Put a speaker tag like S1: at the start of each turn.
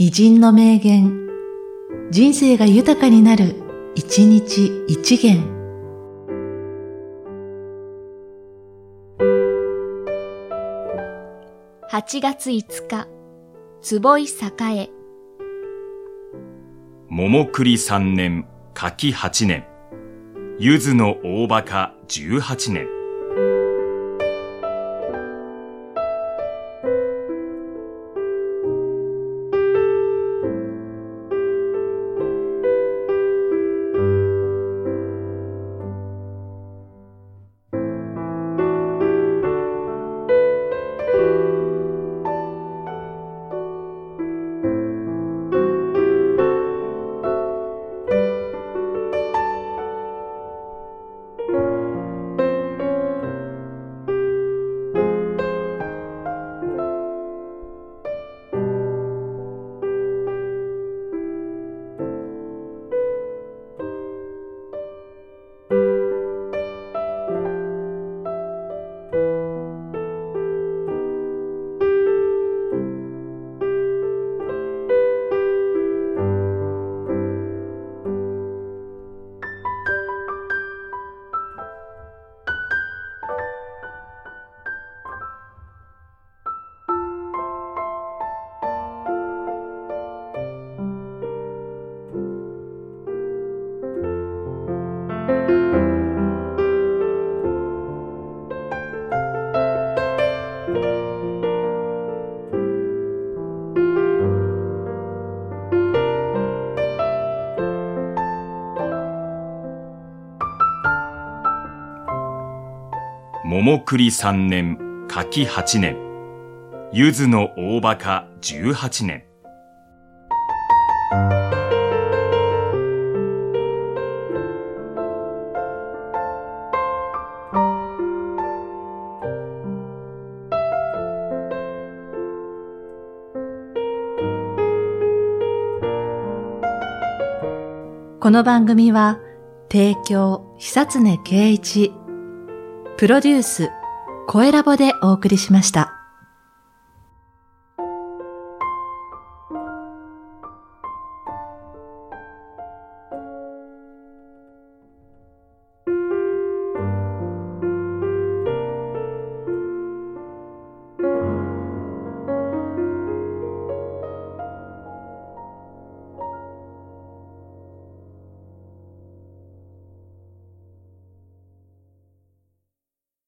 S1: 偉人の名言、人生が豊かになる、一日一元。
S2: 8月5日、坪井栄。
S3: 桃栗三年、柿八年。柚子の大バカ十八年。桃栗三年、柿八年。柚子の大バカ十八年。
S1: この番組は、提供、久常圭一、プロデュース、声ラボでお送りしました。